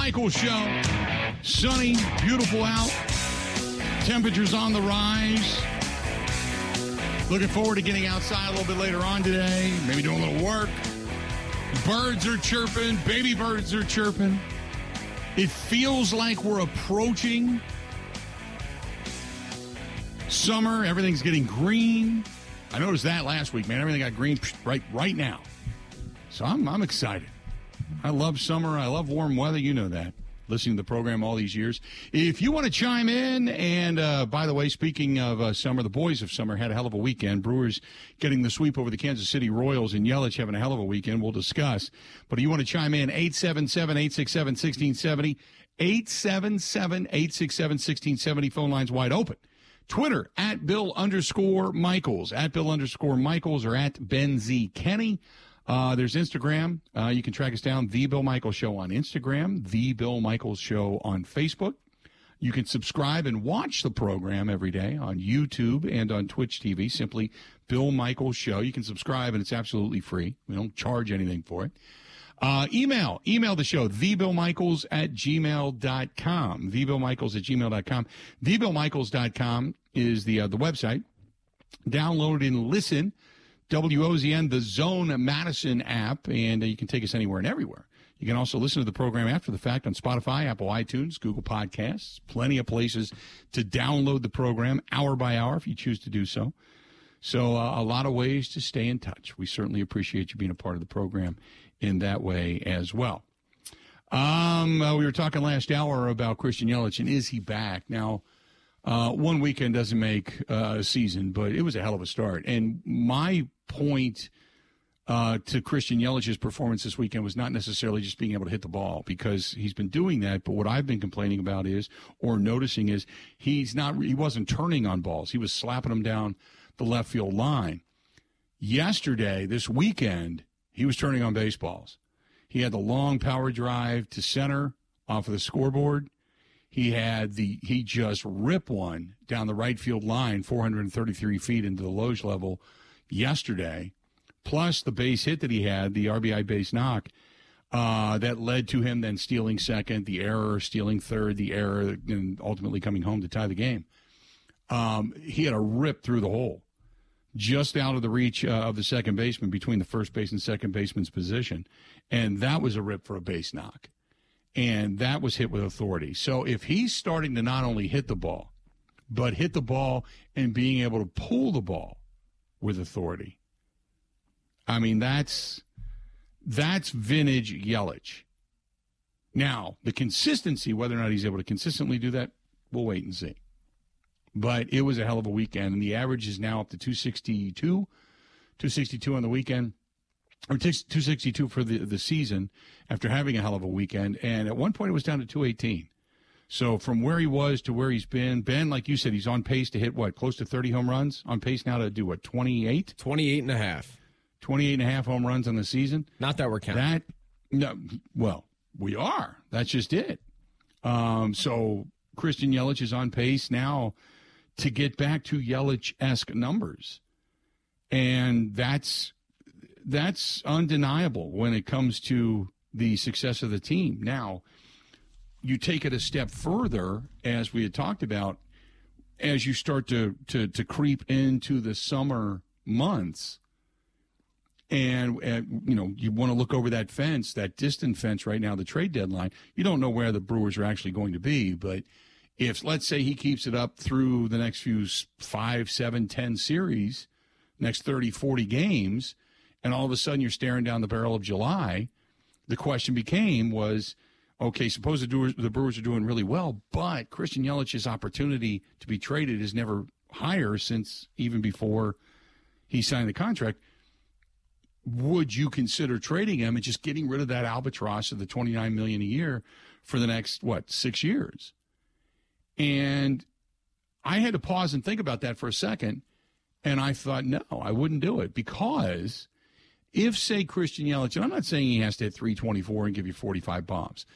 Michaels Show. Sunny, beautiful out. Temperatures on the rise. Looking forward to getting outside a little bit later on today. Maybe doing a little work. Birds are chirping. Baby birds are chirping. It feels like we're approaching summer. Everything's getting green. I noticed that last week, man. Everything got green right right now. So I'm I'm excited. I love summer. I love warm weather. You know that. Listening to the program all these years. If you want to chime in, and uh, by the way, speaking of uh, summer, the boys of summer had a hell of a weekend. Brewers getting the sweep over the Kansas City Royals, and Yelich having a hell of a weekend. We'll discuss. But if you want to chime in, 877 867 1670. 877 867 1670. Phone lines wide open. Twitter at Bill underscore Michaels, at Bill underscore Michaels, or at Ben Z Kenny. Uh, there's Instagram. Uh, you can track us down, The Bill Michaels Show on Instagram, The Bill Michaels Show on Facebook. You can subscribe and watch the program every day on YouTube and on Twitch TV. Simply Bill Michaels Show. You can subscribe and it's absolutely free. We don't charge anything for it. Uh, email, email the show, thebillmichaels at gmail.com. Thebillmichaels at gmail.com. Thebillmichaels.com is the, uh, the website. Download and listen WOZN, the Zone Madison app, and uh, you can take us anywhere and everywhere. You can also listen to the program after the fact on Spotify, Apple iTunes, Google Podcasts, plenty of places to download the program hour by hour if you choose to do so. So, uh, a lot of ways to stay in touch. We certainly appreciate you being a part of the program in that way as well. Um, uh, we were talking last hour about Christian Yelich, and is he back? Now, uh, one weekend doesn't make uh, a season, but it was a hell of a start. And my point uh, to Christian Yelich's performance this weekend was not necessarily just being able to hit the ball because he's been doing that. But what I've been complaining about is, or noticing is, he's not. He wasn't turning on balls. He was slapping them down the left field line. Yesterday, this weekend, he was turning on baseballs. He had the long power drive to center off of the scoreboard. He had the he just ripped one down the right field line, 433 feet into the Loge level yesterday, plus the base hit that he had, the RBI base knock, uh, that led to him then stealing second, the error, stealing third, the error, and ultimately coming home to tie the game. Um, he had a rip through the hole, just out of the reach uh, of the second baseman between the first base and second baseman's position, and that was a rip for a base knock, and that was hit with authority. So if he's starting to not only hit the ball, but hit the ball and being able to pull the ball with authority. I mean, that's that's vintage Yelich. Now, the consistency, whether or not he's able to consistently do that, we'll wait and see. But it was a hell of a weekend, and the average is now up to 262, 262 on the weekend, or 262 for the, the season after having a hell of a weekend. And at one point, it was down to 218. So from where he was to where he's been, Ben, like you said, he's on pace to hit what, close to 30 home runs? On pace now to do what, 28? 28 and a half. 28 and a half home runs on the season. Not that we're counting. That, no, well, we are. That's just it. Um, so Christian Yelich is on pace now to get back to Yelich esque numbers. And that's that's undeniable when it comes to the success of the team. Now, you take it a step further, as we had talked about, as you start to, to, to creep into the summer months, and, you know you want to look over that fence, that distant fence right now, the trade deadline. You don't know where the Brewers are actually going to be, but if let's say he keeps it up through the next few five, seven, ten series, next 30, 40 games, and all of a sudden you're staring down the barrel of July, the question became was – okay, suppose the Brewers, the Brewers are doing really well, but Christian Yelich's opportunity to be traded is never higher since even before he signed the contract. Would you consider trading him and just getting rid of that albatross of the twenty nine million a year for the next what six years? And I had to pause and think about that for a second, and I thought, no, I wouldn't do it because if, say, Christian Yelich, and I'm not saying he has to hit 324 and give you 45 bombs,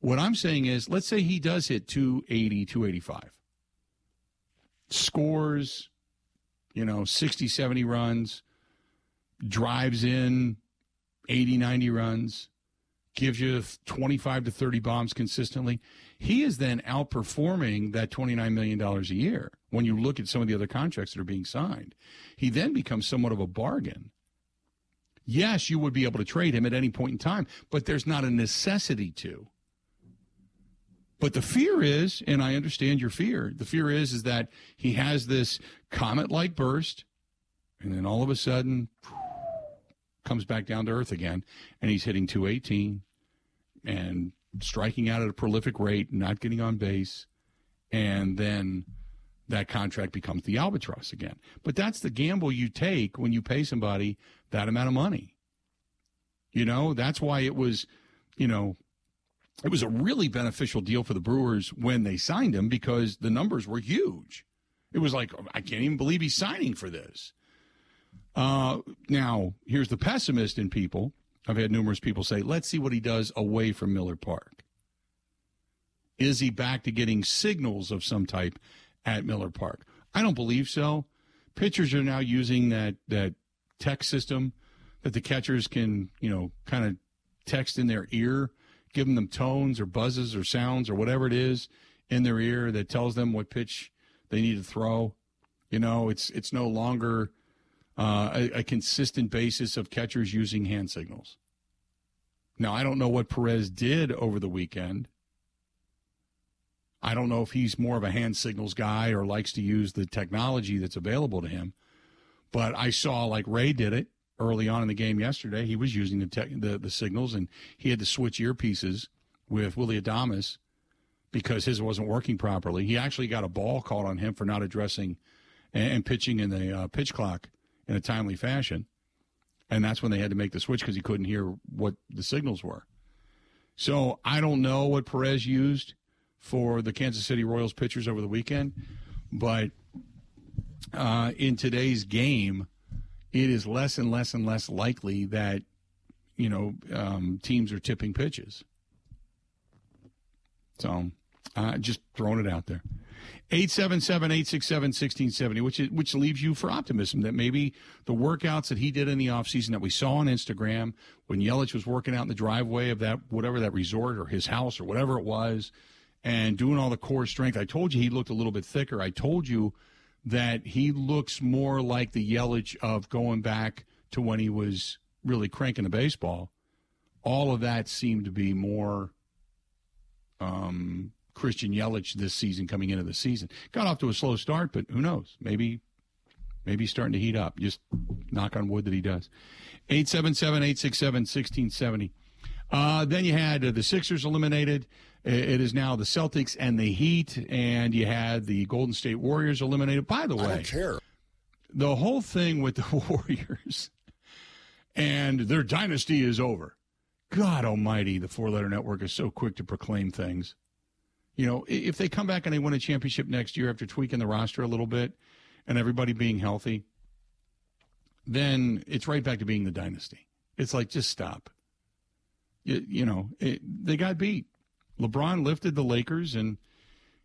what I'm saying is, let's say he does hit 280, 285, scores, you know, 60, 70 runs, drives in 80, 90 runs, gives you 25 to 30 bombs consistently. He is then outperforming that $29 million a year when you look at some of the other contracts that are being signed. He then becomes somewhat of a bargain. Yes, you would be able to trade him at any point in time, but there's not a necessity to. But the fear is, and I understand your fear, the fear is is that he has this comet-like burst, and then all of a sudden comes back down to earth again, and he's hitting 218 and striking out at a prolific rate, not getting on base, and then that contract becomes the albatross again. But that's the gamble you take when you pay somebody that amount of money. You know, that's why it was, you know, it was a really beneficial deal for the Brewers when they signed him because the numbers were huge. It was like, I can't even believe he's signing for this. Uh, now, here's the pessimist in people. I've had numerous people say, let's see what he does away from Miller Park. Is he back to getting signals of some type at Miller Park? I don't believe so. Pitchers are now using that, that tech system that the catchers can, you know, kind of text in their ear giving them tones or buzzes or sounds or whatever it is in their ear that tells them what pitch they need to throw. You know, it's it's no longer uh, a, a, consistent basis of catchers using hand signals. Now, I don't know what Perez did over the weekend. I don't know if he's more of a hand signals guy or likes to use the technology that's available to him. But I saw like Ray did it early on in the game yesterday. He was using the te- the, the signals, and he had to switch earpieces with Willie Adames because his wasn't working properly. He actually got a ball called on him for not addressing and, and pitching in the uh, pitch clock in a timely fashion, and that's when they had to make the switch because he couldn't hear what the signals were. So I don't know what Perez used for the Kansas City Royals pitchers over the weekend, but uh, in today's game it is less and less and less likely that you know um, teams are tipping pitches. So, uh, just throwing it out there. 877-867-1670, which is, which leaves you for optimism that maybe the workouts that he did in the offseason that we saw on Instagram when Yelich was working out in the driveway of that whatever that resort or his house or whatever it was and doing all the core strength. I told you he looked a little bit thicker. I told you that he looks more like the Yelich of going back to when he was really cranking the baseball. All of that seemed to be more um, Christian Yelich this season coming into the season. Got off to a slow start, but who knows? Maybe maybe starting to heat up. Just knock on wood that he does. 877 867 1670. Uh, then you had uh, the Sixers eliminated. It is now the Celtics and the Heat, and you had the Golden State Warriors eliminated. By the way, I don't care. The whole thing with the Warriors and their dynasty is over. God Almighty, the four-letter network is so quick to proclaim things. You know, if they come back and they win a championship next year after tweaking the roster a little bit and everybody being healthy, then it's right back to being the dynasty. It's like just stop. You, you know, it, they got beat. LeBron lifted the Lakers and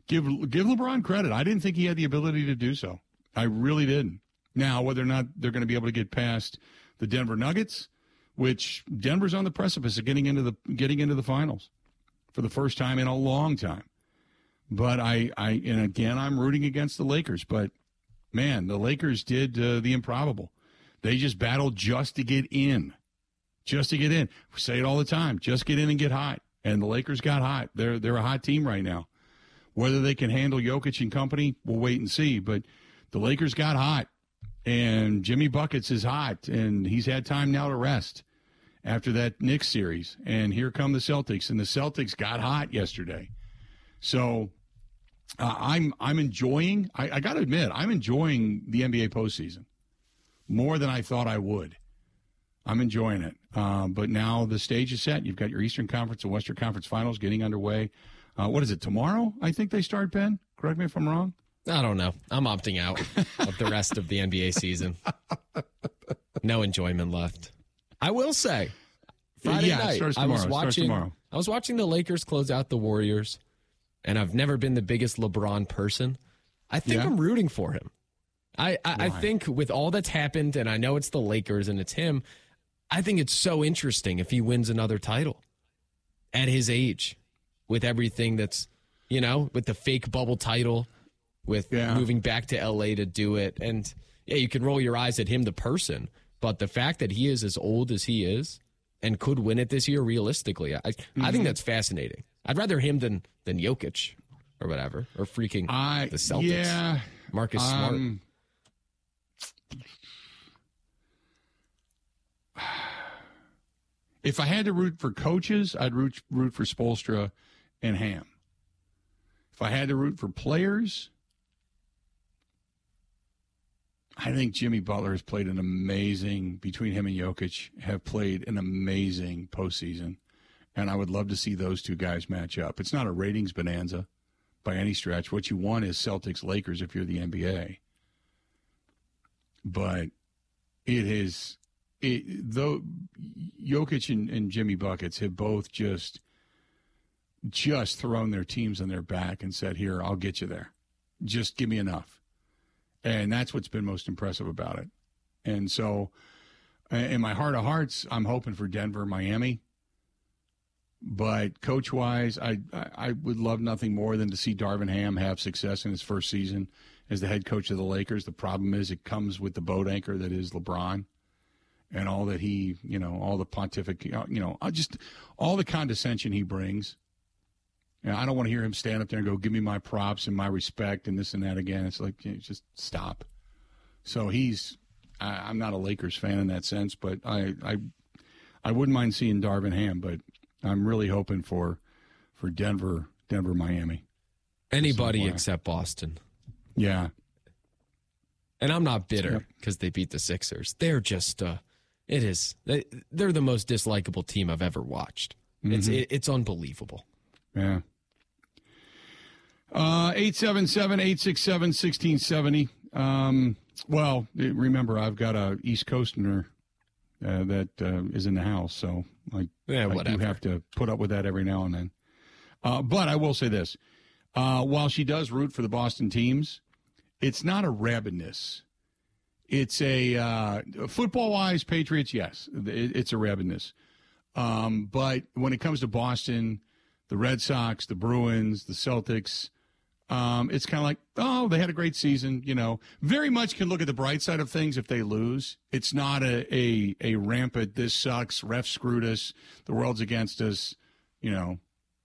give give LeBron credit. I didn't think he had the ability to do so. I really didn't. Now, whether or not they're going to be able to get past the Denver Nuggets, which Denver's on the precipice of getting into the getting into the finals for the first time in a long time. But I, I and again, I'm rooting against the Lakers. But man, the Lakers did uh, the improbable. They just battled just to get in, just to get in. We say it all the time: just get in and get hot and the Lakers got hot. They're they're a hot team right now. Whether they can handle Jokic and company, we'll wait and see. But the Lakers got hot, and Jimmy buckets is hot, and he's had time now to rest after that Knicks series. And here come the Celtics, and the Celtics got hot yesterday. So uh, I'm I'm enjoying. I, I got to admit, I'm enjoying the NBA postseason more than I thought I would. I'm enjoying it. Uh, but now the stage is set. You've got your Eastern Conference and Western Conference finals getting underway. Uh, what is it, tomorrow? I think they start, Ben? Correct me if I'm wrong. I don't know. I'm opting out of the rest of the NBA season. No enjoyment left. I will say, Friday yeah, night. I was watching. I was watching the Lakers close out the Warriors, and I've never been the biggest LeBron person. I think yeah. I'm rooting for him. I, I, I think with all that's happened, and I know it's the Lakers and it's him. I think it's so interesting if he wins another title. at his age with everything that's, you know, with the fake bubble title, with yeah. moving back to LA to do it. And yeah, you can roll your eyes at him, the person, but the fact that he is as old as he is and could win it this year realistically, I, mm-hmm. I think mm-hmm. that's fascinating. I'd rather him than, than Jokic or whatever, or freaking the Celtics. Yeah. Marcus Smart. If I had to root for coaches, I'd root root for Spoelstra and Ham. If I had to root for players, I think Jimmy Butler has played an amazing between him and Jokic have played an amazing postseason, and I would love to see those two guys match up. It's not a ratings bonanza by any stretch. What you want is Celtics Lakers if you're the NBA, but it is it, though Jokic and, and Jimmy buckets have both just just thrown their teams on their back and said, "Here, I'll get you there. Just give me enough." And that's what's been most impressive about it. And so, in my heart of hearts, I'm hoping for Denver, Miami. But coach wise, I, I would love nothing more than to see Darvin Ham have success in his first season as the head coach of the Lakers. The problem is it comes with the boat anchor that is LeBron and all that he, you know, all the pontific, you know, just all the condescension he brings. You know, I don't want to hear him stand up there and go, "Give me my props and my respect and this and that again." It's like, you know, just stop. So he's, I, am not a Lakers fan in that sense, but I, I, I wouldn't mind seeing Darvin Ham, but I'm really hoping for, for Denver, Denver, Miami. Anybody except Boston. Yeah. And I'm not bitter because they beat the Sixers. They're just, uh, it is. They're the most dislikable team I've ever watched. Mm-hmm. It's it, it's unbelievable. Yeah. Uh, 877 867 1670. Um, well, remember, I've got a East Coaster uh, that uh, is in the house, so I, yeah, I do have to put up with that every now and then. Uh, but I will say this uh, while she does root for the Boston teams, it's not a rabidness it's a uh, football wise, Patriots, yes, it, it's a rabidness. Um, but when it comes to Boston, the Red Sox, the Bruins, the Celtics, um, it's kind of like, oh, they had a great season. You know, very much can look at the bright side of things if they lose. It's not a, a, a rampant, this sucks, refs screwed us, the world's against us, you know,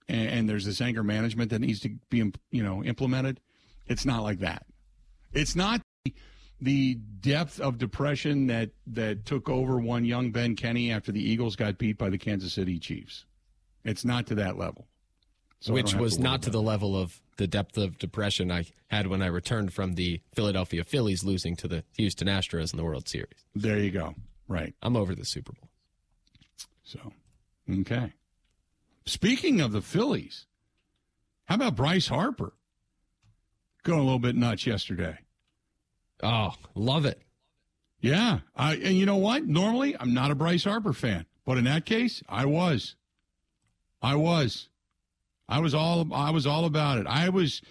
and, and there's this anger management that needs to be, you know, implemented. It's not like that. It's not the depth of depression that that took over one young Ben Kenny after the Eagles got beat by the Kansas City Chiefs. It's not to that level. So Which was to not to the level of the depth of depression I had when I returned from the Philadelphia Phillies losing to the Houston Astros in the World Series. There you go. Right. I'm over the Super Bowl. So, okay. Speaking of the Phillies, how about Bryce Harper? Going a little bit nuts yesterday. Oh, love it. Yeah. I, and you know what? Normally, I'm not a Bryce Harper fan, but in that case, I was. I was. I was all. I was all about it. I was.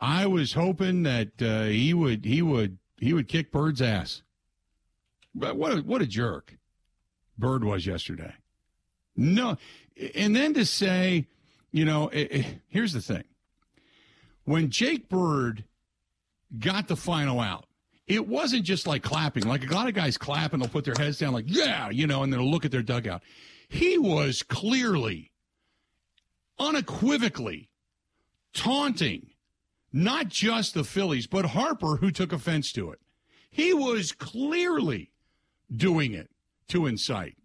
I was hoping that uh, he would. He would. He would kick Bird's ass. But what? A, what a jerk, Bird was yesterday. No, and then to say, you know, it, it, here's the thing. When Jake Bird got the final out, it wasn't just like clapping. Like a lot of guys clap and they'll put their heads down, like, yeah, you know, and they'll look at their dugout. He was clearly, unequivocally taunting not just the Phillies, but Harper, who took offense to it. He was clearly doing it to incite.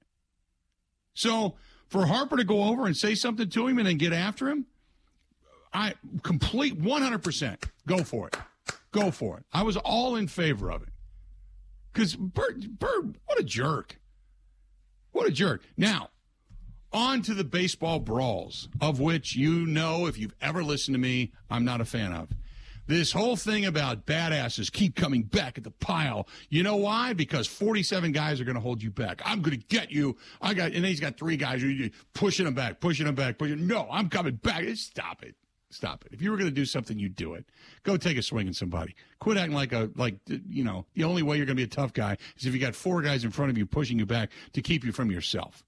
So for Harper to go over and say something to him and then get after him, I complete 100% go for it. Go for it. I was all in favor of it. Because Bird, Bird, what a jerk. What a jerk. Now, on to the baseball brawls, of which you know, if you've ever listened to me, I'm not a fan of. This whole thing about badasses keep coming back at the pile. You know why? Because 47 guys are going to hold you back. I'm going to get you. I got, and he's got three guys pushing him back, pushing him back, pushing. No, I'm coming back. Stop it. Stop it. If you were going to do something, you'd do it. Go take a swing at somebody. Quit acting like a like you know. The only way you're going to be a tough guy is if you got four guys in front of you pushing you back to keep you from yourself.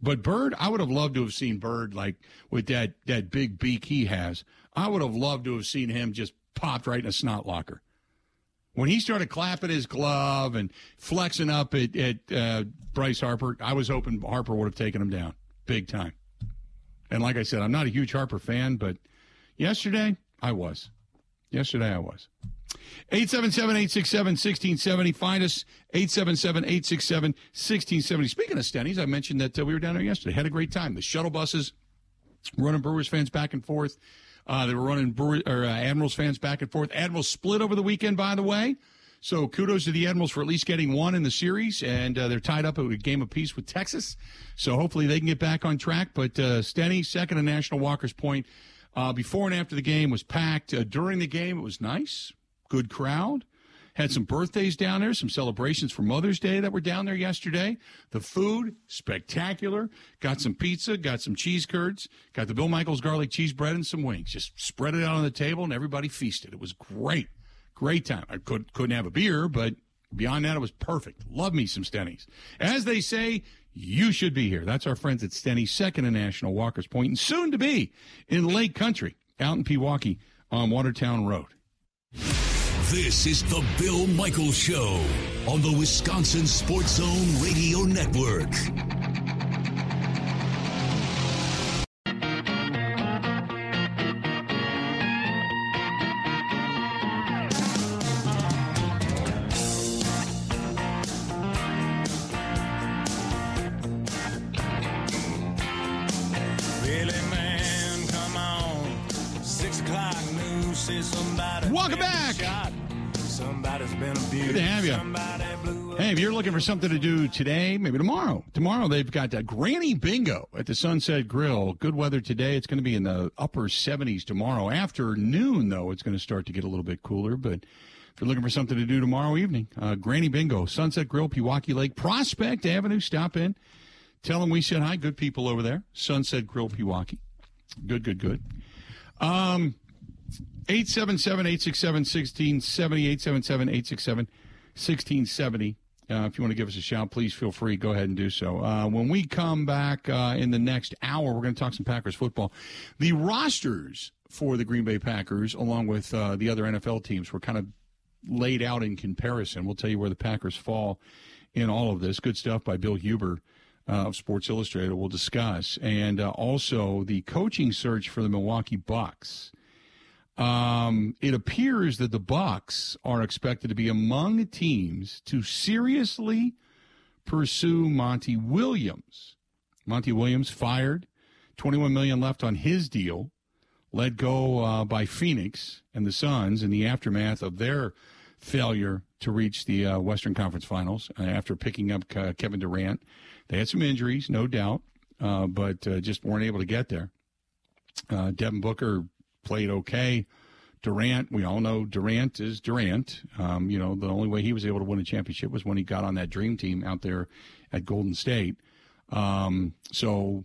But Bird, I would have loved to have seen Bird like with that that big beak he has. I would have loved to have seen him just popped right in a snot locker. When he started clapping his glove and flexing up at, at uh, Bryce Harper, I was hoping Harper would have taken him down big time. And like I said, I'm not a huge Harper fan, but yesterday I was. Yesterday I was. 877-867-1670. Find us 877-867-1670. Speaking of Stennies, I mentioned that uh, we were down there yesterday. Had a great time. The shuttle buses running Brewers fans back and forth. Uh, they were running Brewer, or, uh, Admirals fans back and forth. Admirals split over the weekend, by the way. So kudos to the Admirals for at least getting one in the series, and uh, they're tied up at a game apiece with Texas. So hopefully they can get back on track. But uh, Stenny, second in National Walker's Point, uh, before and after the game was packed. Uh, during the game, it was nice, good crowd. Had some birthdays down there, some celebrations for Mother's Day that were down there yesterday. The food, spectacular. Got some pizza, got some cheese curds, got the Bill Michaels garlic cheese bread and some wings. Just spread it out on the table and everybody feasted. It was great. Great time. I could, couldn't have a beer, but beyond that, it was perfect. Love me some Stennies. As they say, you should be here. That's our friends at Stenny, second in National Walker's Point, and soon to be in Lake Country, out in Pewaukee on Watertown Road. This is the Bill Michaels Show on the Wisconsin Sports Zone Radio Network. Hey, if you're looking for something to do today, maybe tomorrow. Tomorrow they've got a Granny Bingo at the Sunset Grill. Good weather today. It's going to be in the upper 70s tomorrow. Afternoon, though, it's going to start to get a little bit cooler. But if you're looking for something to do tomorrow evening, uh, Granny Bingo, Sunset Grill, Pewaukee Lake, Prospect Avenue. Stop in. Tell them we said hi. Good people over there. Sunset Grill, Pewaukee. Good, good, good. Um, 877 867 1670. 877 867 1670. Uh, if you want to give us a shout, please feel free. Go ahead and do so. Uh, when we come back uh, in the next hour, we're going to talk some Packers football. The rosters for the Green Bay Packers, along with uh, the other NFL teams, were kind of laid out in comparison. We'll tell you where the Packers fall in all of this. Good stuff by Bill Huber uh, of Sports Illustrated. We'll discuss, and uh, also the coaching search for the Milwaukee Bucks. Um, it appears that the Bucks are expected to be among teams to seriously pursue Monty Williams. Monty Williams fired, 21 million left on his deal, let go uh, by Phoenix and the Suns in the aftermath of their failure to reach the uh, Western Conference Finals uh, after picking up uh, Kevin Durant. They had some injuries, no doubt, uh, but uh, just weren't able to get there. Devin Booker played okay. Durant, we all know Durant is Durant. Um, you know, the only way he was able to win a championship was when he got on that dream team out there at Golden State. Um, so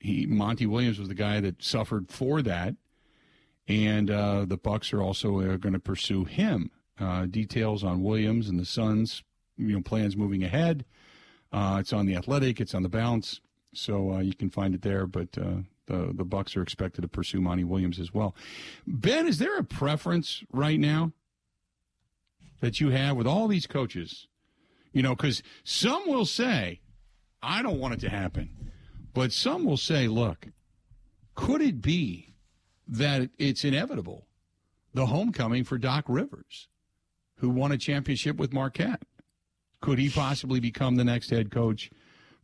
he Monty Williams was the guy that suffered for that, and uh, the Bucks are also uh, going to pursue him. Uh, details on Williams and the Suns, you know, plans moving ahead. Uh, it's on the Athletic. It's on the Bounce, so uh, you can find it there. But the the Bucks are expected to pursue Monty Williams as well. Ben, is there a preference right now that you have with all these coaches? You know, because some will say, "I don't want it to happen," but some will say, "Look, could it be that it's inevitable the homecoming for Doc Rivers, who won a championship with Marquette? Could he possibly become the next head coach?"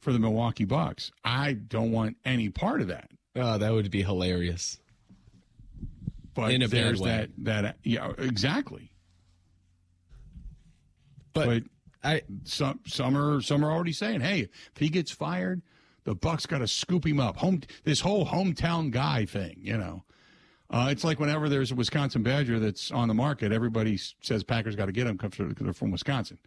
for the Milwaukee Bucks. I don't want any part of that. Oh, that would be hilarious. But in a there's that that yeah exactly. But, but I some some are some are already saying, hey, if he gets fired, the Bucks got to scoop him up. Home this whole hometown guy thing, you know. Uh, it's like whenever there's a Wisconsin Badger that's on the market, everybody says Packers got to get him because they're from Wisconsin.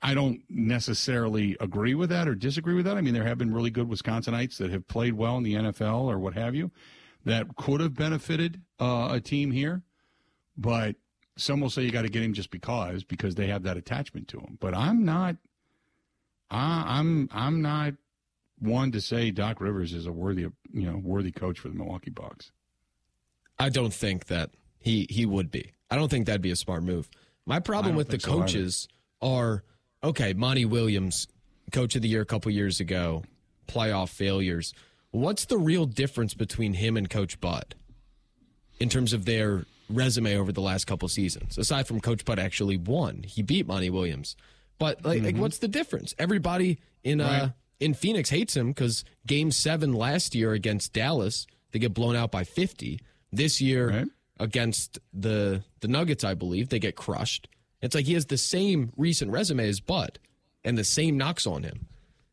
I don't necessarily agree with that or disagree with that. I mean, there have been really good Wisconsinites that have played well in the NFL or what have you that could have benefited uh, a team here, but some will say you got to get him just because because they have that attachment to him. But I'm not. I'm I'm not one to say Doc Rivers is a worthy, you know, worthy coach for the Milwaukee Bucks. I don't think that he he would be. I don't think that'd be a smart move. My problem with the coaches so are okay. Monty Williams, coach of the year a couple years ago, playoff failures. What's the real difference between him and Coach Bud in terms of their resume over the last couple seasons? Aside from Coach Bud actually won, he beat Monty Williams. But like, mm-hmm. like what's the difference? Everybody in uh, right. uh in Phoenix hates him because Game Seven last year against Dallas, they get blown out by fifty. This year right. against the the Nuggets, I believe they get crushed. It's like he has the same recent resume as Bud, and the same knocks on him.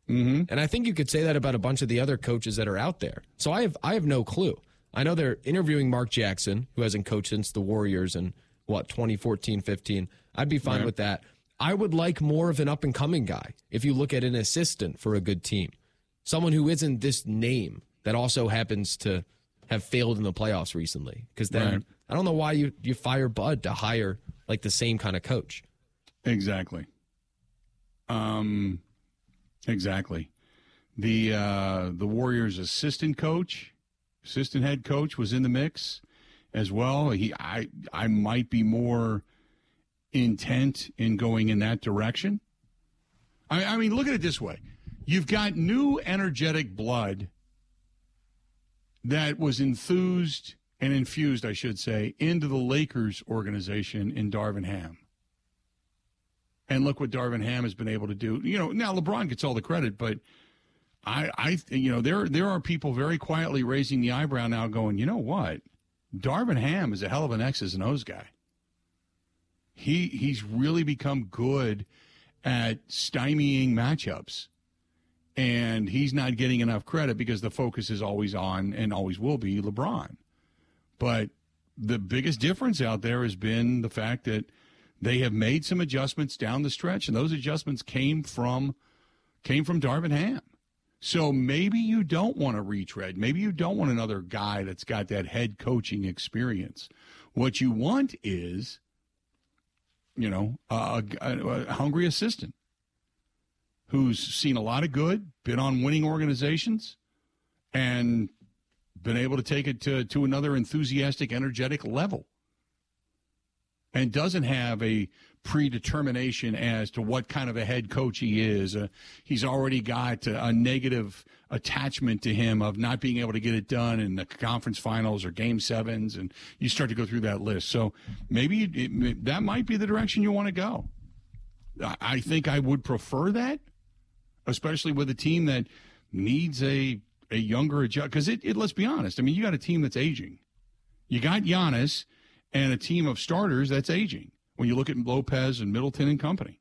Mm-hmm. And I think you could say that about a bunch of the other coaches that are out there. So I have I have no clue. I know they're interviewing Mark Jackson, who hasn't coached since the Warriors in what 2014, 15. I'd be fine right. with that. I would like more of an up and coming guy. If you look at an assistant for a good team, someone who isn't this name that also happens to have failed in the playoffs recently. Because then right. I don't know why you you fire Bud to hire like the same kind of coach. Exactly. Um, Exactly. The uh, the Warriors' assistant coach, assistant head coach, was in the mix as well. He, I, I might be more intent in going in that direction. I, I mean, look at it this way: you've got new, energetic blood that was enthused and infused, I should say, into the Lakers organization in Darvin Ham. And look what Darvin Ham has been able to do. You know, now LeBron gets all the credit, but I, I, you know, there there are people very quietly raising the eyebrow now, going, you know what, Darvin Ham is a hell of an X's and O's guy. He he's really become good at stymieing matchups, and he's not getting enough credit because the focus is always on and always will be LeBron. But the biggest difference out there has been the fact that they have made some adjustments down the stretch, and those adjustments came from came from Darvin Ham. So maybe you don't want to retread. Maybe you don't want another guy that's got that head coaching experience. What you want is, you know, a, a, a hungry assistant who's seen a lot of good, been on winning organizations, and been able to take it to, to another enthusiastic, energetic level and doesn't have a predetermination as to what kind of a head coach he is. Uh, he's already got a, a, negative attachment to him of not being able to get it done in the conference finals or game sevens, and you start to go through that list. So maybe it, that might be the direction you want to go. I, I think I would prefer that, especially with a team that needs a a younger adjust. Because it, it, let's be honest, I mean, you got a team that's aging. You got Giannis and a team of starters that's aging. When you look at Lopez and Middleton and company,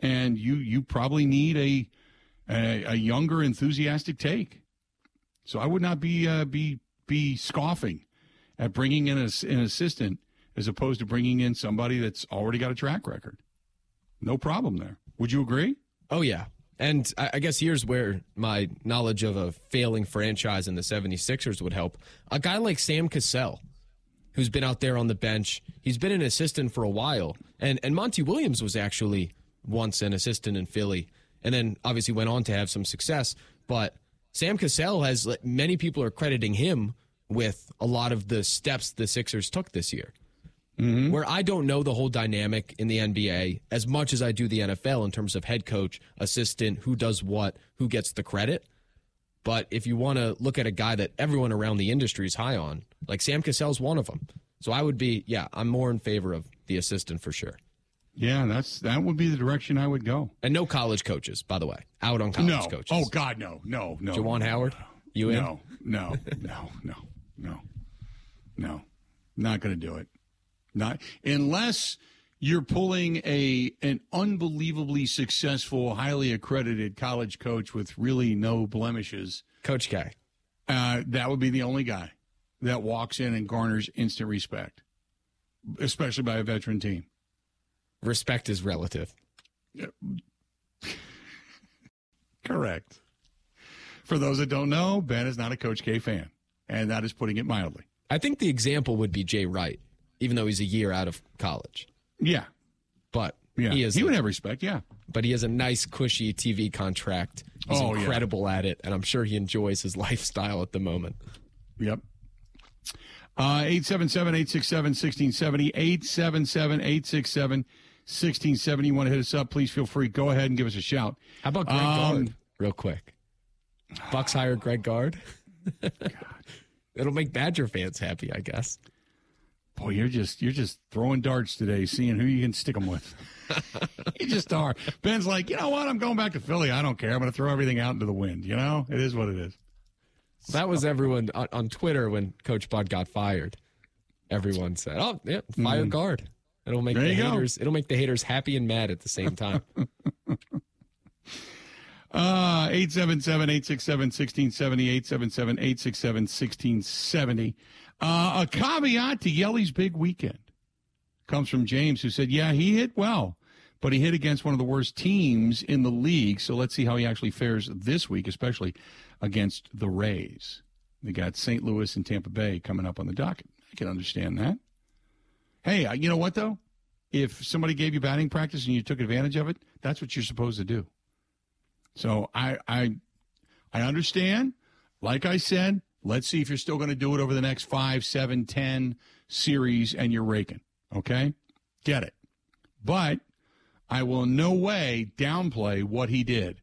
and you you probably need a a, a younger, enthusiastic take. So I would not be uh, be be scoffing at bringing in a, an assistant as opposed to bringing in somebody that's already got a track record. No problem there. Would you agree? Oh yeah. And I guess here's where my knowledge of a failing franchise in the 76ers would help. A guy like Sam Cassell who's been out there on the bench. He's been an assistant for a while. And and Monty Williams was actually once an assistant in Philly and then obviously went on to have some success. But Sam Cassell has many people are crediting him with a lot of the steps the Sixers took this year. Mm-hmm. Where I don't know the whole dynamic in the NBA as much as I do the NFL in terms of head coach, assistant, who does what, who gets the credit. But if you want to look at a guy that everyone around the industry is high on, like Sam Cassell's one of them. So I would be, yeah, I'm more in favor of the assistant for sure. Yeah, that's that would be the direction I would go. And no college coaches, by the way. Out on college no. coaches. Oh God, no, no, no. Juwan Howard, you in? No, no, no, no, no, no. Not going to do it. Not unless you're pulling a an unbelievably successful, highly accredited college coach with really no blemishes. Coach K. Uh, that would be the only guy that walks in and garners instant respect, especially by a veteran team. Respect is relative. Correct. For those that don't know, Ben is not a Coach K fan, and that is putting it mildly. I think the example would be Jay Wright, even though he's a year out of college. Yeah. But yeah. he is he would have respect, yeah. But he has a nice cushy TV contract He's oh, incredible yeah. at it, and I'm sure he enjoys his lifestyle at the moment. Yep. Uh, 877 867 1670. 877 867 1670. You want to hit us up, please feel free. Go ahead and give us a shout. How about Greg um, Gard, real quick? Bucks hire Greg Gard. It'll make Badger fans happy, I guess. Boy, you're just you're just throwing darts today, seeing who you can stick them with. you just are. Ben's like, you know what? I'm going back to Philly. I don't care. I'm going to throw everything out into the wind. You know, it is what it is. That was everyone on, on Twitter when Coach Bud got fired. Everyone said, "Oh, yeah, fire mm. Gard." It'll make there the haters. Go. It'll make the haters happy and mad at the same time. Uh, 877-867-1670, 877-867-1670. Uh, a caveat to Yelly's big weekend comes from James, who said, yeah, he hit well, but he hit against one of the worst teams in the league. So let's see how he actually fares this week, especially against the Rays. They got St. Louis and Tampa Bay coming up on the docket. I can understand that. Hey, you know what, though? If somebody gave you batting practice and you took advantage of it, that's what you're supposed to do. So I I I understand. Like I said, let's see if you're still going to do it over the next five, seven, ten series, and you're raking. Okay, get it. But I will in no way downplay what he did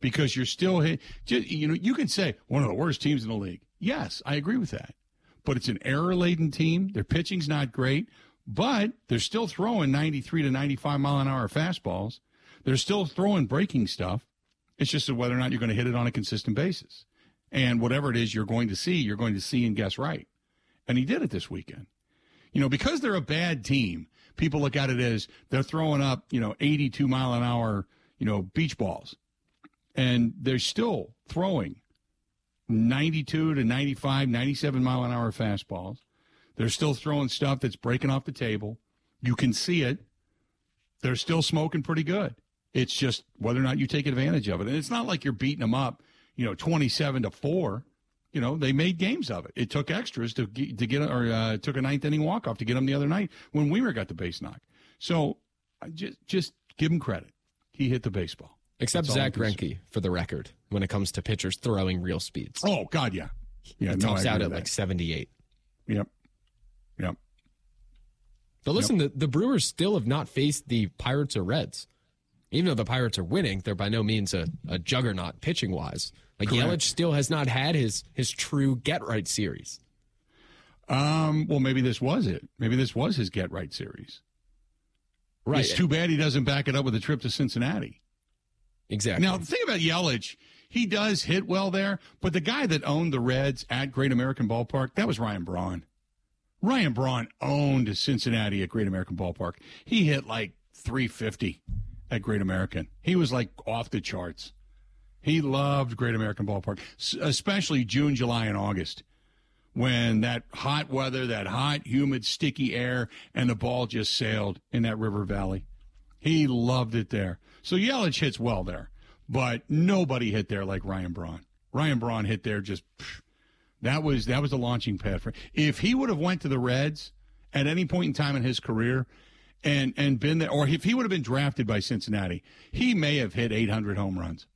because you're still hit. You know, you can say one of the worst teams in the league. Yes, I agree with that. But it's an error laden team. Their pitching's not great, but they're still throwing 93 to 95 mile an hour fastballs. They're still throwing breaking stuff. It's just whether or not you're going to hit it on a consistent basis. And whatever it is you're going to see, you're going to see and guess right. And he did it this weekend. You know, because they're a bad team, people look at it as they're throwing up, you know, 82 mile an hour, you know, beach balls. And they're still throwing 92 to 95, 97 mile an hour fastballs. They're still throwing stuff that's breaking off the table. You can see it. They're still smoking pretty good. It's just whether or not you take advantage of it. And it's not like you're beating them up, you know, 27 to 4. You know, they made games of it. It took extras to get, to get or uh, took a ninth inning walk off to get them the other night when Wiemer got the base knock. So just just give him credit. He hit the baseball. Except That's Zack Greinke, for the record, when it comes to pitchers throwing real speeds. Oh God, yeah, yeah. He no, tops out at like 78. Yep. Yep. But listen, yep. the, the Brewers still have not faced the Pirates or Reds even though the Pirates are winning, they're by no means a, a juggernaut pitching wise. Like Correct. Yelich still has not had his his true get right series. Um, well, maybe this was it. Maybe this was his get right series. Right. It's too bad he doesn't back it up with a trip to Cincinnati. Exactly. Now, the thing about Yelich, he does hit well there, but the guy that owned the Reds at Great American Ballpark, that was Ryan Braun. Ryan Braun owned Cincinnati at Great American Ballpark. He hit like 350 at Great American. He was like off the charts. He loved Great American Ballpark, especially June, July, and August when that hot weather, that hot, humid, sticky air, and the ball just sailed in that river valley. He loved it there. So Yelich hits well there, but nobody hit there like Ryan Braun. Ryan Braun hit there just that was that was the launching pad for. If he would have went to the Reds at any point in time in his career, and and been there, or if he would have been drafted by Cincinnati, he may have hit 800 home runs.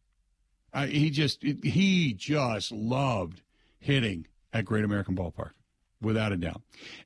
Uh, he just he just loved hitting at Great American Ballpark, without a doubt.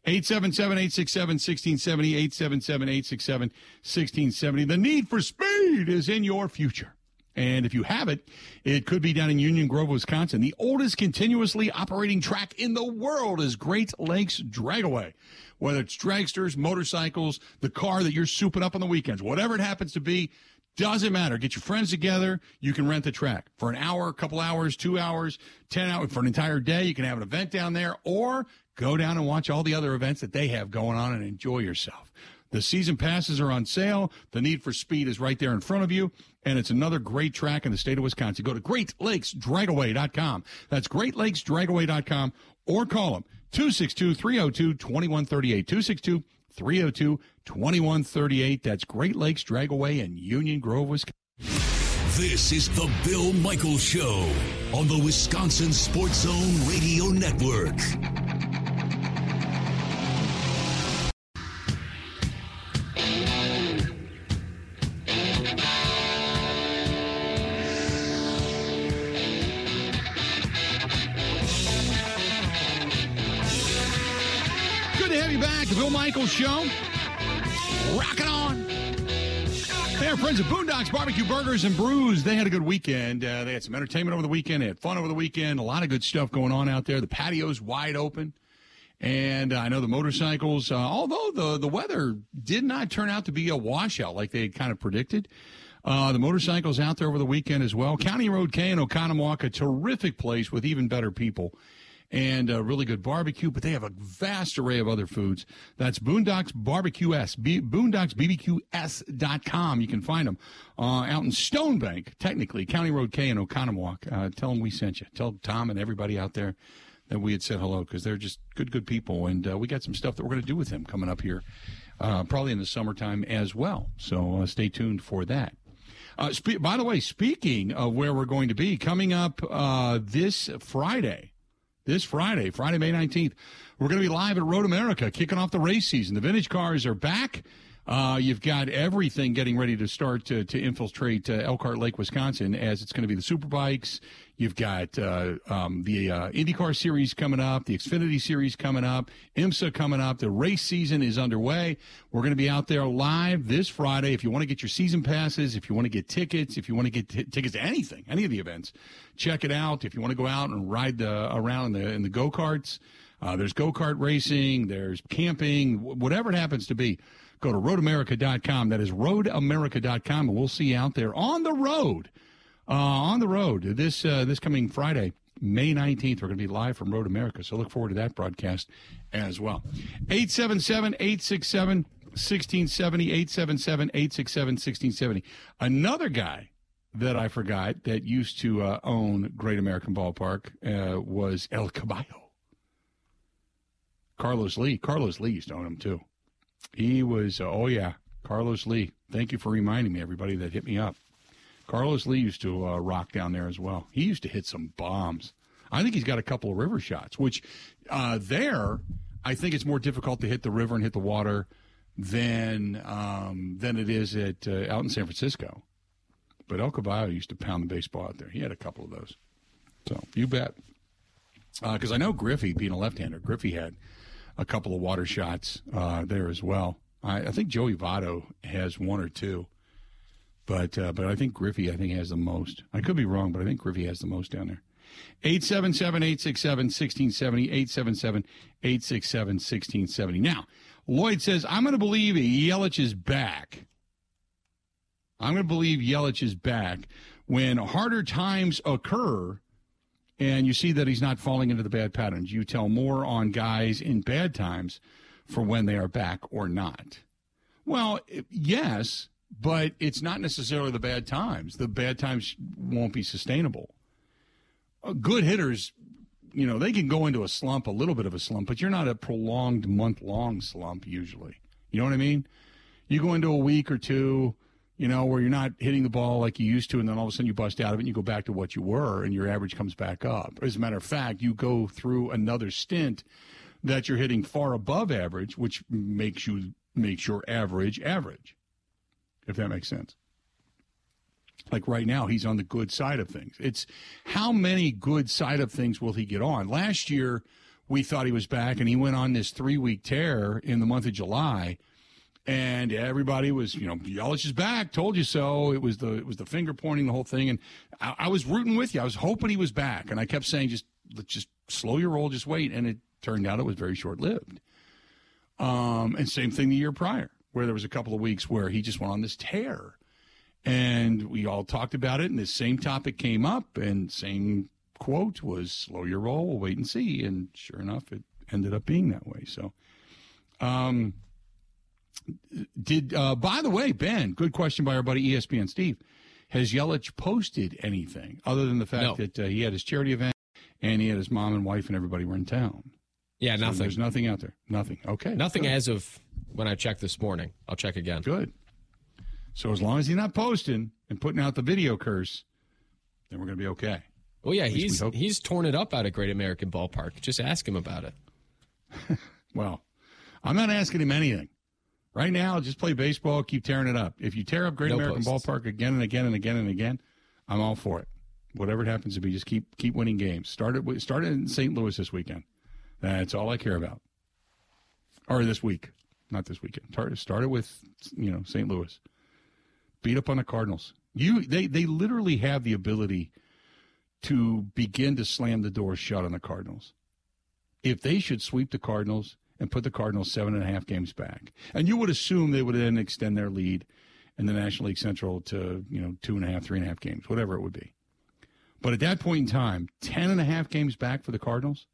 877-867-1670, 877-867-1670. The need for speed is in your future. And if you have it, it could be down in Union Grove, Wisconsin. The oldest continuously operating track in the world is Great Lakes Dragaway whether it's dragsters, motorcycles, the car that you're souping up on the weekends, whatever it happens to be, doesn't matter. Get your friends together. You can rent the track for an hour, a couple hours, two hours, 10 hours, for an entire day. You can have an event down there or go down and watch all the other events that they have going on and enjoy yourself. The season passes are on sale. The need for speed is right there in front of you. And it's another great track in the state of Wisconsin. Go to GreatLakesDragaway.com. That's GreatLakesDragaway.com or call them 262 302 2138. 262 302 2138. That's Great Lakes Dragaway in Union Grove, Wisconsin. This is the Bill Michaels Show on the Wisconsin Sports Zone Radio Network. Michaels Show. Rocking on. Are friends of Boondocks Barbecue Burgers and Brews. They had a good weekend. Uh, they had some entertainment over the weekend. They had fun over the weekend. A lot of good stuff going on out there. The patio's wide open. And I know the motorcycles, uh, although the, the weather did not turn out to be a washout like they had kind of predicted. Uh, the motorcycles out there over the weekend as well. County Road K in Oconomowoc, a terrific place with even better people and a really good barbecue, but they have a vast array of other foods. That's Boondocks Barbecue S, B- boondocksbbqs.com. You can find them uh, out in Stonebank, technically, County Road K in Oconomowoc. Uh, tell them we sent you. Tell Tom and everybody out there that we had said hello because they're just good, good people. And uh, we got some stuff that we're going to do with them coming up here, uh, probably in the summertime as well. So uh, stay tuned for that. Uh, spe- by the way, speaking of where we're going to be, coming up uh, this Friday, this Friday, Friday, May 19th, we're going to be live at Road America, kicking off the race season. The vintage cars are back. Uh, you've got everything getting ready to start to, to infiltrate uh, Elkhart Lake, Wisconsin, as it's going to be the Superbikes. You've got uh, um, the uh, IndyCar series coming up, the Xfinity series coming up, IMSA coming up. The race season is underway. We're going to be out there live this Friday. If you want to get your season passes, if you want to get tickets, if you want to get t- tickets to anything, any of the events, check it out. If you want to go out and ride the, around in the in the go karts, uh, there's go kart racing, there's camping, whatever it happens to be Go to roadamerica.com. That is roadamerica.com, and we'll see you out there on the road. Uh, on the road this uh, this coming Friday, May 19th. We're going to be live from Road America, so look forward to that broadcast as well. 877 867 1670, 877 867 1670. Another guy that I forgot that used to uh, own Great American Ballpark uh, was El Caballo. Carlos Lee. Carlos Lee used to own him too. He was, uh, oh, yeah, Carlos Lee. Thank you for reminding me, everybody that hit me up. Carlos Lee used to uh, rock down there as well. He used to hit some bombs. I think he's got a couple of river shots, which uh, there, I think it's more difficult to hit the river and hit the water than um, than it is at uh, out in San Francisco. But El Caballo used to pound the baseball out there. He had a couple of those. So you bet. Because uh, I know Griffey, being a left-hander, Griffey had a couple of water shots uh, there as well. I, I, think Joey Votto has one or two, but uh, but I think Griffey I think has the most. I could be wrong, but I think Griffey has the most down there. 877-867-1670, 877-867-1670. Now, Lloyd says, I'm going to believe Yelich is back. I'm going to believe Yelich is back when harder times occur and you see that he's not falling into the bad patterns. You tell more on guys in bad times for when they are back or not. Well, yes, but it's not necessarily the bad times. The bad times won't be sustainable. Uh, good hitters, you know, they can go into a slump, a little bit of a slump, but you're not a prolonged month long slump usually. You know what I mean? You go into a week or two, you know, where you're not hitting the ball like you used to, and then all of a sudden you bust out of it and you go back to what you were, and your average comes back up. As a matter of fact, you go through another stint that you're hitting far above average, which makes you makes your average average. If that makes sense. Like right now, he's on the good side of things. It's how many good side of things will he get on? Last year, we thought he was back, and he went on this three week tear in the month of July and everybody was, you know, Yelich is back. Told you so. It was the it was the finger pointing, the whole thing, and I, I was rooting with you. I was hoping he was back, and I kept saying, just let's just slow your roll, just wait. And it turned out it was very short lived. Um, and same thing the year prior, where there was a couple of weeks where he just went on this tear, and we all talked about it, and this same topic came up, and same quote was slow your roll, we'll wait and see, and sure enough, it ended up being that way. So. Um, did uh, by the way, Ben? Good question by our buddy ESPN Steve. Has Yelich posted anything other than the fact no. that uh, he had his charity event and he had his mom and wife and everybody were in town? Yeah, so nothing. There's nothing out there. Nothing. Okay. Nothing good. as of when I checked this morning. I'll check again. Good. So as long as he's not posting and putting out the video curse, then we're going to be okay. Well, yeah, he's he's torn it up out of Great American Ballpark. Just ask him about it. well, I'm not asking him anything. Right now, just play baseball, keep tearing it up. If you tear up Great no American posts. Ballpark again and again and again and again, I'm all for it. Whatever it happens to be, just keep keep winning games. Start it, start it in St. Louis this weekend. That's all I care about. or this week, not this weekend. Started with you know St. Louis, beat up on the Cardinals. You they they literally have the ability to begin to slam the door shut on the Cardinals. If they should sweep the Cardinals and put the Cardinals seven and a half games back, and you would assume they would then extend their lead in the National League Central to you know two and a half, three and a half games, whatever it would be. But at that point in time, ten and a half games back for the Cardinals.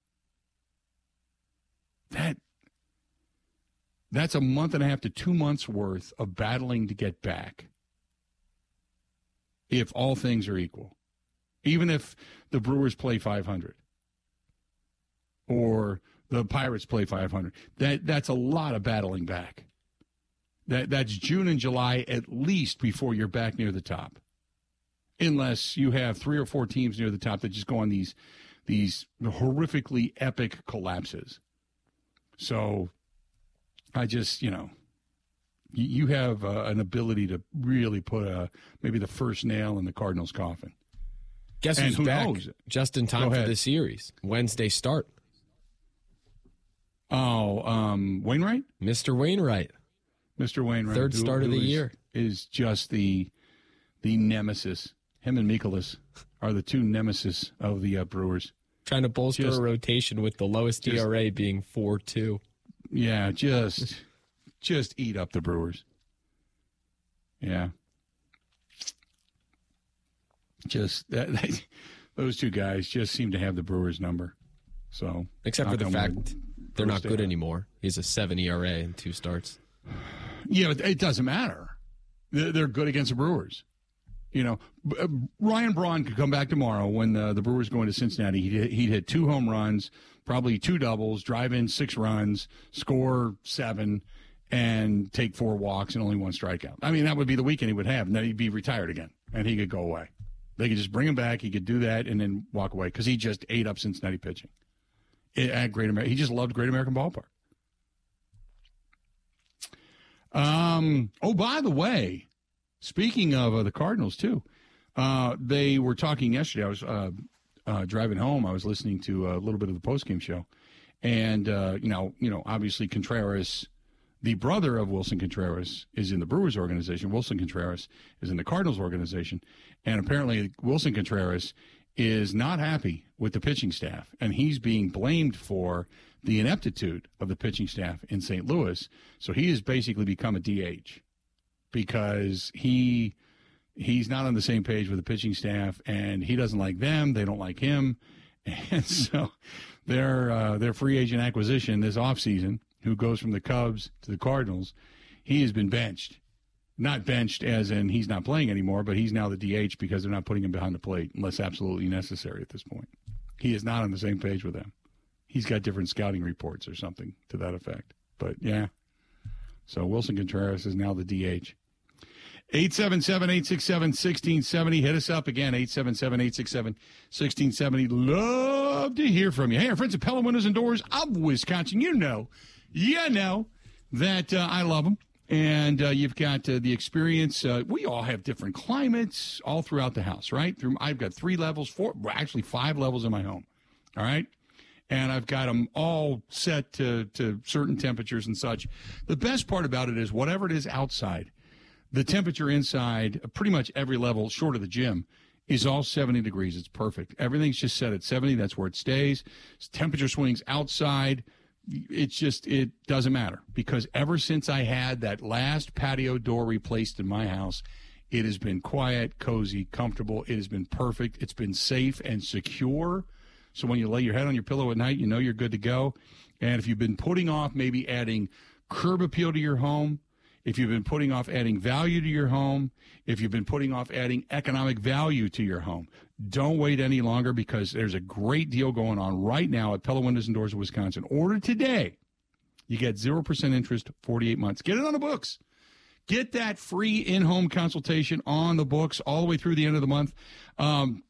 That that's a month and a half to two months worth of battling to get back. If all things are equal, even if the Brewers play 500 or the Pirates play 500, that that's a lot of battling back. That that's June and July at least before you're back near the top, unless you have three or four teams near the top that just go on these these horrifically epic collapses. So I just, you know, you have uh, an ability to really put a maybe the first nail in the Cardinals' coffin. Guess who's who back knows? just in time for the series? Wednesday start. Oh, um, Wainwright, Mr. Wainwright, Mr. Wainwright, third start of the is, year is just the the nemesis. Him and Mikolas are the two nemesis of the uh, Brewers. Trying to bolster just, a rotation with the lowest just, ERA being four two. Yeah, just just eat up the Brewers. Yeah. Just that, that, those two guys just seem to have the Brewers number. So except for the fact they're not good anymore. He's a seven ERA in two starts. Yeah, it doesn't matter. They're good against the Brewers. You know, uh, Ryan Braun could come back tomorrow when uh, the Brewers go into Cincinnati. He'd, he'd hit two home runs, probably two doubles, drive in six runs, score seven, and take four walks and only one strikeout. I mean, that would be the weekend he would have, and then he'd be retired again, and he could go away. They could just bring him back. He could do that and then walk away because he just ate up Cincinnati pitching at Great America. He just loved Great American Ballpark. Um. Oh, by the way, speaking of uh, the Cardinals too, uh, they were talking yesterday. I was uh, uh, driving home, I was listening to a little bit of the postgame show, and uh, you know, you know, obviously Contreras, the brother of Willson Contreras, is in the Brewers organization. Willson Contreras is in the Cardinals organization, and apparently Willson Contreras is not happy with the pitching staff, and he's being blamed for the ineptitude of the pitching staff in St. Louis. So he has basically become a DH because he he's not on the same page with the pitching staff, and he doesn't like them. They don't like him, and so their uh, their free agent acquisition this offseason, who goes from the Cubs to the Cardinals, he has been benched. Not benched as in he's not playing anymore, but he's now the DH because they're not putting him behind the plate unless absolutely necessary at this point. He is not on the same page with them. He's got different scouting reports or something to that effect. But yeah. So Willson Contreras is now the DH. 877 867 1670. Hit us up again, 877 867 1670. Love to hear from you. Hey, our friends at Pella Windows and Doors of Wisconsin, you know, you know that uh, I love them. And uh, you've got uh, the experience. Uh, we all have different climates all throughout the house, right? Through, I've got three levels, four, actually five levels in my home. All right and I've got them all set to, to certain temperatures and such. The best part about it is whatever it is outside, the temperature inside, pretty much every level short of the gym, is all 70 degrees. It's perfect. Everything's just set at 70. That's where it stays. Temperature swings outside. It's just, it doesn't matter because ever since I had that last patio door replaced in my house, it has been quiet, cozy, comfortable. It has been perfect. It's been safe and secure. So when you lay your head on your pillow at night, you know you're good to go. And if you've been putting off maybe adding curb appeal to your home, if you've been putting off adding value to your home, if you've been putting off adding economic value to your home, don't wait any longer because there's a great deal going on right now at Pella Windows and Doors of Wisconsin. Order today. You get 0% interest, 48 months. Get it on the books. Get that free in home consultation on the books all the way through the end of the month. Um,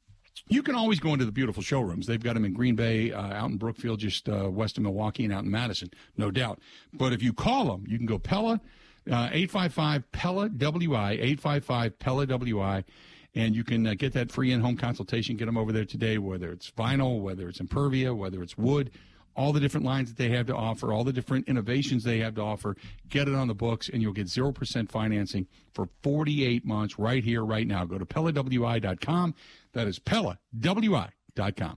you can always go into the beautiful showrooms. They've got them in Green Bay, uh, out in Brookfield, just uh, west of Milwaukee, and out in Madison, no doubt. But if you call them, you can go Pella 855 uh, Pella WI, 855 Pella WI. And you can uh, get that free in home consultation. Get them over there today, whether it's vinyl, whether it's impervia, whether it's wood. all the different lines that they have to offer, all the different innovations they have to offer. Get it on the books, and you'll get 0% financing for 48 months right here, right now. Go to PellaWI.com. That is PellaWI.com.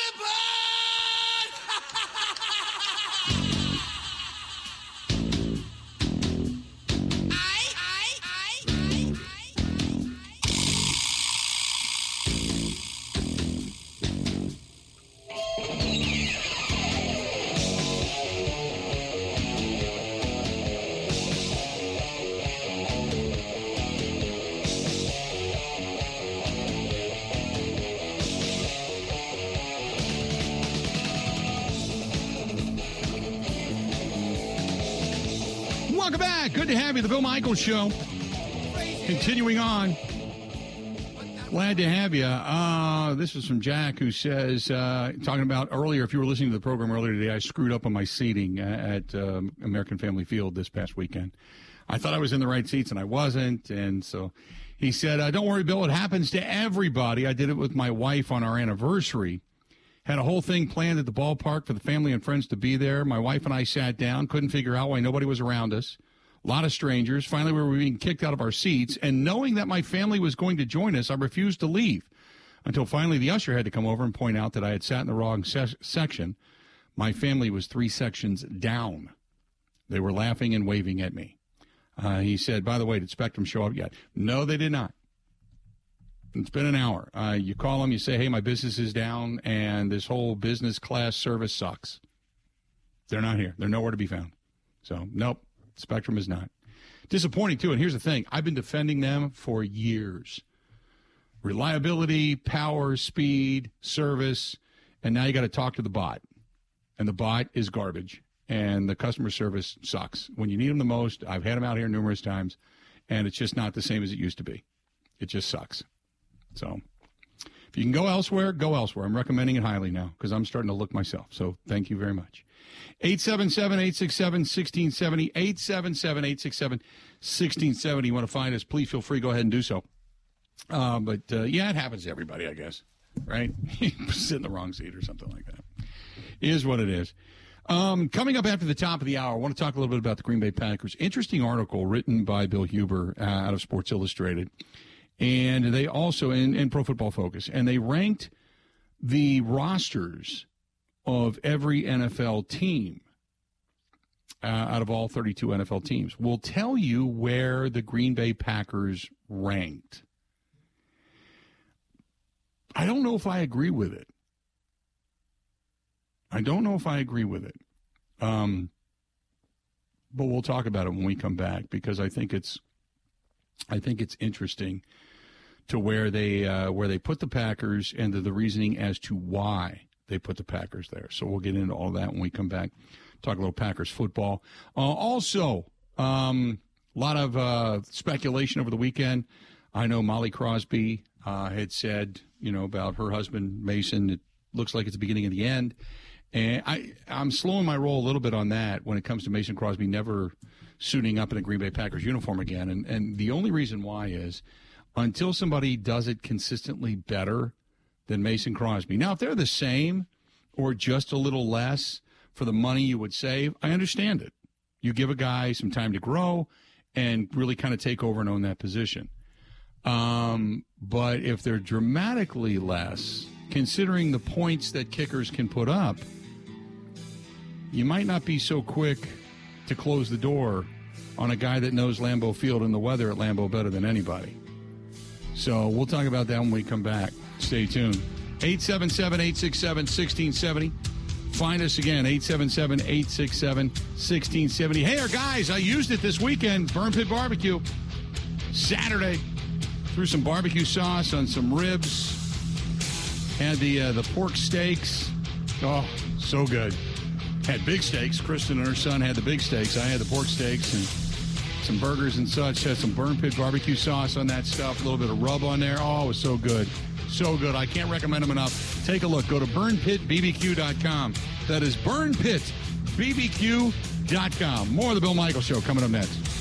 Bill Michaels Show. Continuing on. Glad to have you. Uh, this is from Jack, who says, uh, talking about earlier, if you were listening to the program earlier today, I screwed up on my seating at um, American Family Field this past weekend. I thought I was in the right seats, and I wasn't. And so he said, uh, Don't worry, Bill, it happens to everybody. I did it with my wife on our anniversary. Had a whole thing planned at the ballpark for the family and friends to be there. My wife and I sat down, couldn't figure out why nobody was around us a lot of strangers. Finally, we were being kicked out of our seats. And knowing that my family was going to join us, I refused to leave until finally the usher had to come over and point out that I had sat in the wrong se- section. My family was three sections down. They were laughing and waving at me. Uh, he said, By the way, did Spectrum show up yet? No, they did not. It's been an hour. Uh, you call them, you say, Hey, my business is down, and this whole business class service sucks. They're not here. They're nowhere to be found. So, nope, Spectrum is not. Disappointing, too. And here's the thing I've been defending them for years reliability, power, speed, service. And now you got to talk to the bot. And the bot is garbage. And the customer service sucks. When you need them the most, I've had them out here numerous times, and it's just not the same as it used to be. It just sucks. So if you can go elsewhere, go elsewhere. I'm recommending it highly now because I'm starting to look myself. So thank you very much. 877 867 1670. 877 867 1670. You want to find us, please feel free. Go ahead and do so. Uh, but uh, yeah, it happens to everybody, I guess. Right? Sit in the wrong seat or something like that. Is what it is. Um, coming up after the top of the hour, I want to talk a little bit about the Green Bay Packers. Interesting article written by Bill Huber uh, out of Sports Illustrated. And they also, in, in Pro Football Focus, and they ranked the rosters of every NFL team uh, out of all 32 NFL teams will tell you where the Green Bay Packers ranked. I don't know if I agree with it. I don't know if I agree with it. Um, but we'll talk about it when we come back because I think it's I think it's interesting to where they uh, where they put the Packers and the, reasoning as to why they put the Packers there. So we'll get into all that when we come back. Talk a little Packers football. Uh, also, um, a lot of uh, speculation over the weekend. I know Molly Crosby uh, had said, you know, about her husband Mason. It looks like it's the beginning of the end, and I I'm slowing my roll a little bit on that when it comes to Mason Crosby never suiting up in a Green Bay Packers uniform again. And and the only reason why is until somebody does it consistently better than Mason Crosby. Now, if they're the same or just a little less for the money you would save, I understand it. You give a guy some time to grow and really kind of take over and own that position. Um, but if they're dramatically less, considering the points that kickers can put up, you might not be so quick to close the door on a guy that knows Lambeau Field and the weather at Lambeau better than anybody. So we'll talk about that when we come back. Stay tuned. 877 867 1670. Find us again, 877 867 1670. Hey, our guys, I used it this weekend. Burn Pit Barbecue. Saturday. Threw some barbecue sauce on some ribs. Had the uh, the pork steaks. Oh, so good. Had big steaks. Kristen and her son had the big steaks. I had the pork steaks and some burgers and such. Had some burn pit barbecue sauce on that stuff. A little bit of rub on there. Oh, it was so good. So good. I can't recommend them enough. Take a look. Go to burnpitbbq.com. That is burnpitbbq.com. More of the Bill Michael Show coming up next.